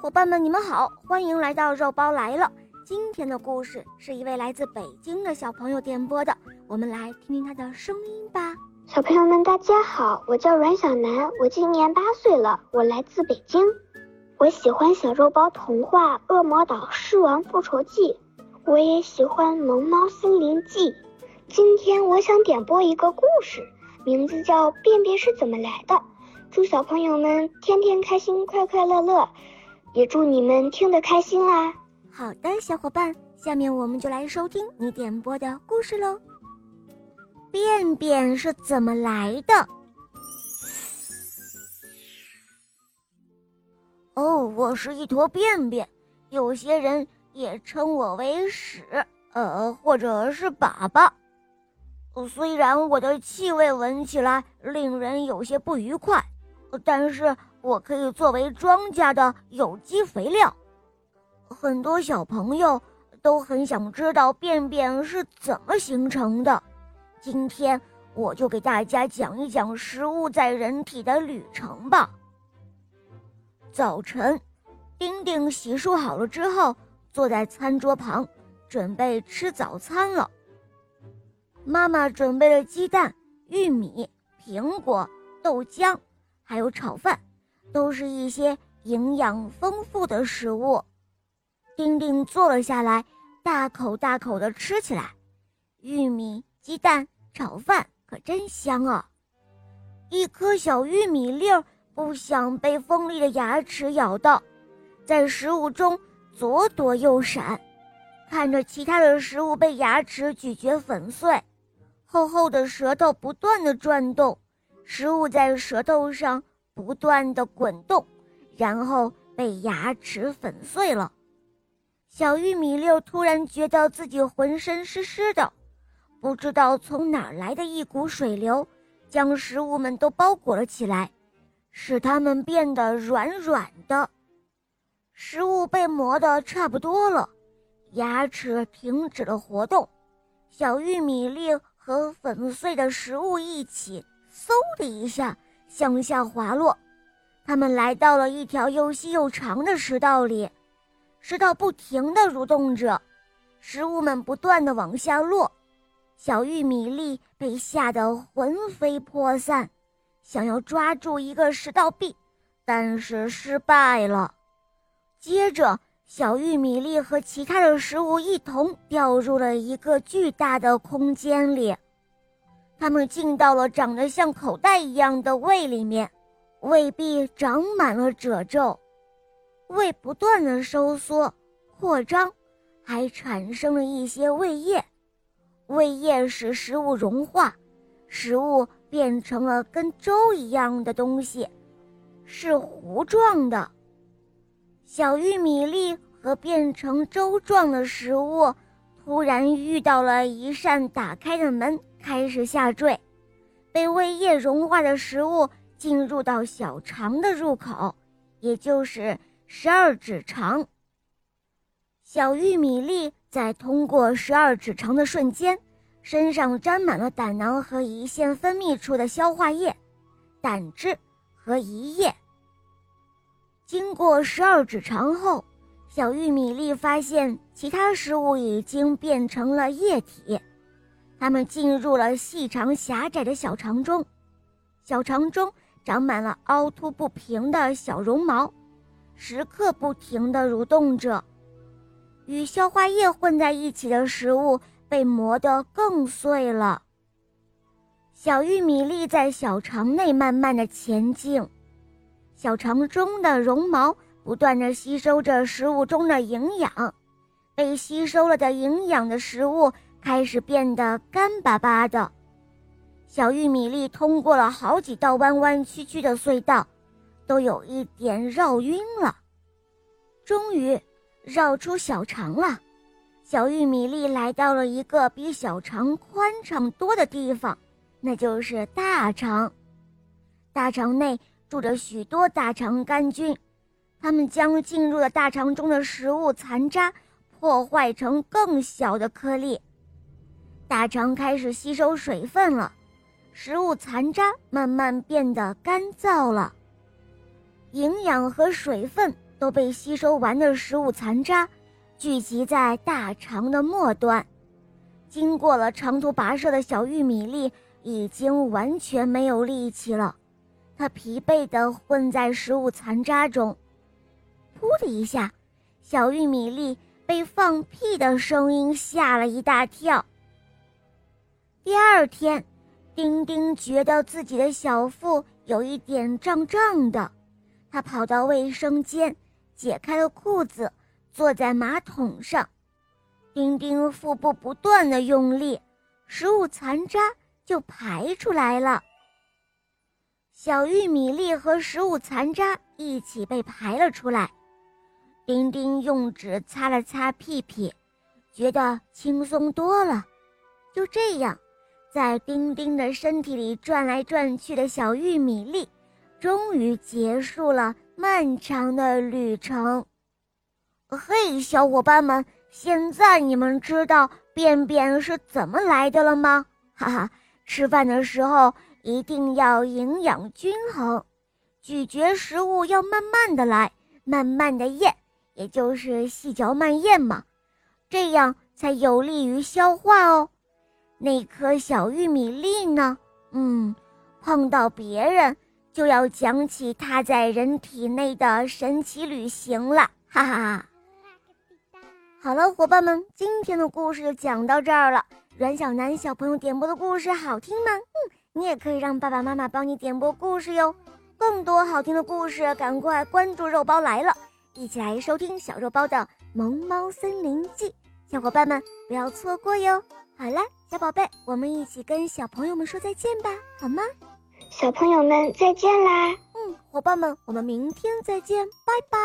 伙伴们，你们好，欢迎来到肉包来了。今天的故事是一位来自北京的小朋友点播的，我们来听听他的声音吧。小朋友们，大家好，我叫阮小楠，我今年八岁了，我来自北京。我喜欢小肉包童话《恶魔岛狮王复仇记》，我也喜欢《萌猫森林记》。今天我想点播一个故事，名字叫《便便是怎么来的》。祝小朋友们天天开心，快快乐乐，也祝你们听得开心啦！好的，小伙伴，下面我们就来收听你点播的故事喽。便便是怎么来的？哦，我是一坨便便，有些人也称我为屎，呃，或者是粑粑。虽然我的气味闻起来令人有些不愉快。但是我可以作为庄稼的有机肥料。很多小朋友都很想知道便便是怎么形成的。今天我就给大家讲一讲食物在人体的旅程吧。早晨，丁丁洗漱好了之后，坐在餐桌旁，准备吃早餐了。妈妈准备了鸡蛋、玉米、苹果、豆浆。还有炒饭，都是一些营养丰富的食物。丁丁坐了下来，大口大口地吃起来。玉米、鸡蛋炒饭可真香啊！一颗小玉米粒儿不想被锋利的牙齿咬到，在食物中左躲右闪，看着其他的食物被牙齿咀嚼粉碎，厚厚的舌头不断地转动。食物在舌头上不断的滚动，然后被牙齿粉碎了。小玉米粒突然觉得自己浑身湿湿的，不知道从哪儿来的一股水流，将食物们都包裹了起来，使它们变得软软的。食物被磨得差不多了，牙齿停止了活动，小玉米粒和粉碎的食物一起。嗖的一下向下滑落，他们来到了一条又细又长的食道里，食道不停地蠕动着，食物们不断地往下落。小玉米粒被吓得魂飞魄散，想要抓住一个食道壁，但是失败了。接着，小玉米粒和其他的食物一同掉入了一个巨大的空间里。它们进到了长得像口袋一样的胃里面，胃壁长满了褶皱，胃不断的收缩、扩张，还产生了一些胃液。胃液使食物融化，食物变成了跟粥一样的东西，是糊状的。小玉米粒和变成粥状的食物，突然遇到了一扇打开的门。开始下坠，被胃液融化的食物进入到小肠的入口，也就是十二指肠。小玉米粒在通过十二指肠的瞬间，身上沾满了胆囊和胰腺分泌出的消化液、胆汁和胰液。经过十二指肠后，小玉米粒发现其他食物已经变成了液体。它们进入了细长狭窄的小肠中，小肠中长满了凹凸不平的小绒毛，时刻不停地蠕动着。与消化液混在一起的食物被磨得更碎了。小玉米粒在小肠内慢慢的前进，小肠中的绒毛不断的吸收着食物中的营养，被吸收了的营养的食物。开始变得干巴巴的，小玉米粒通过了好几道弯弯曲曲的隧道，都有一点绕晕了。终于绕出小肠了，小玉米粒来到了一个比小肠宽敞多的地方，那就是大肠。大肠内住着许多大肠杆菌，它们将进入了大肠中的食物残渣破坏成更小的颗粒。大肠开始吸收水分了，食物残渣慢慢变得干燥了，营养和水分都被吸收完的食物残渣聚集在大肠的末端。经过了长途跋涉的小玉米粒已经完全没有力气了，它疲惫地混在食物残渣中。噗的一下，小玉米粒被放屁的声音吓了一大跳。第二天，丁丁觉得自己的小腹有一点胀胀的，他跑到卫生间，解开了裤子，坐在马桶上。丁丁腹部不断的用力，食物残渣就排出来了。小玉米粒和食物残渣一起被排了出来。丁丁用纸擦了擦屁屁，觉得轻松多了。就这样。在丁丁的身体里转来转去的小玉米粒，终于结束了漫长的旅程。嘿，小伙伴们，现在你们知道便便是怎么来的了吗？哈哈，吃饭的时候一定要营养均衡，咀嚼食物要慢慢的来，慢慢的咽，也就是细嚼慢咽嘛，这样才有利于消化哦。那颗小玉米粒呢？嗯，碰到别人就要讲起它在人体内的神奇旅行了，哈哈哈！好了，伙伴们，今天的故事就讲到这儿了。阮小楠小朋友点播的故事好听吗？嗯，你也可以让爸爸妈妈帮你点播故事哟。更多好听的故事，赶快关注肉包来了，一起来收听小肉包的《萌猫森林记》，小伙伴们不要错过哟。好啦。小宝贝，我们一起跟小朋友们说再见吧，好吗？小朋友们再见啦！嗯，伙伴们，我们明天再见，拜拜。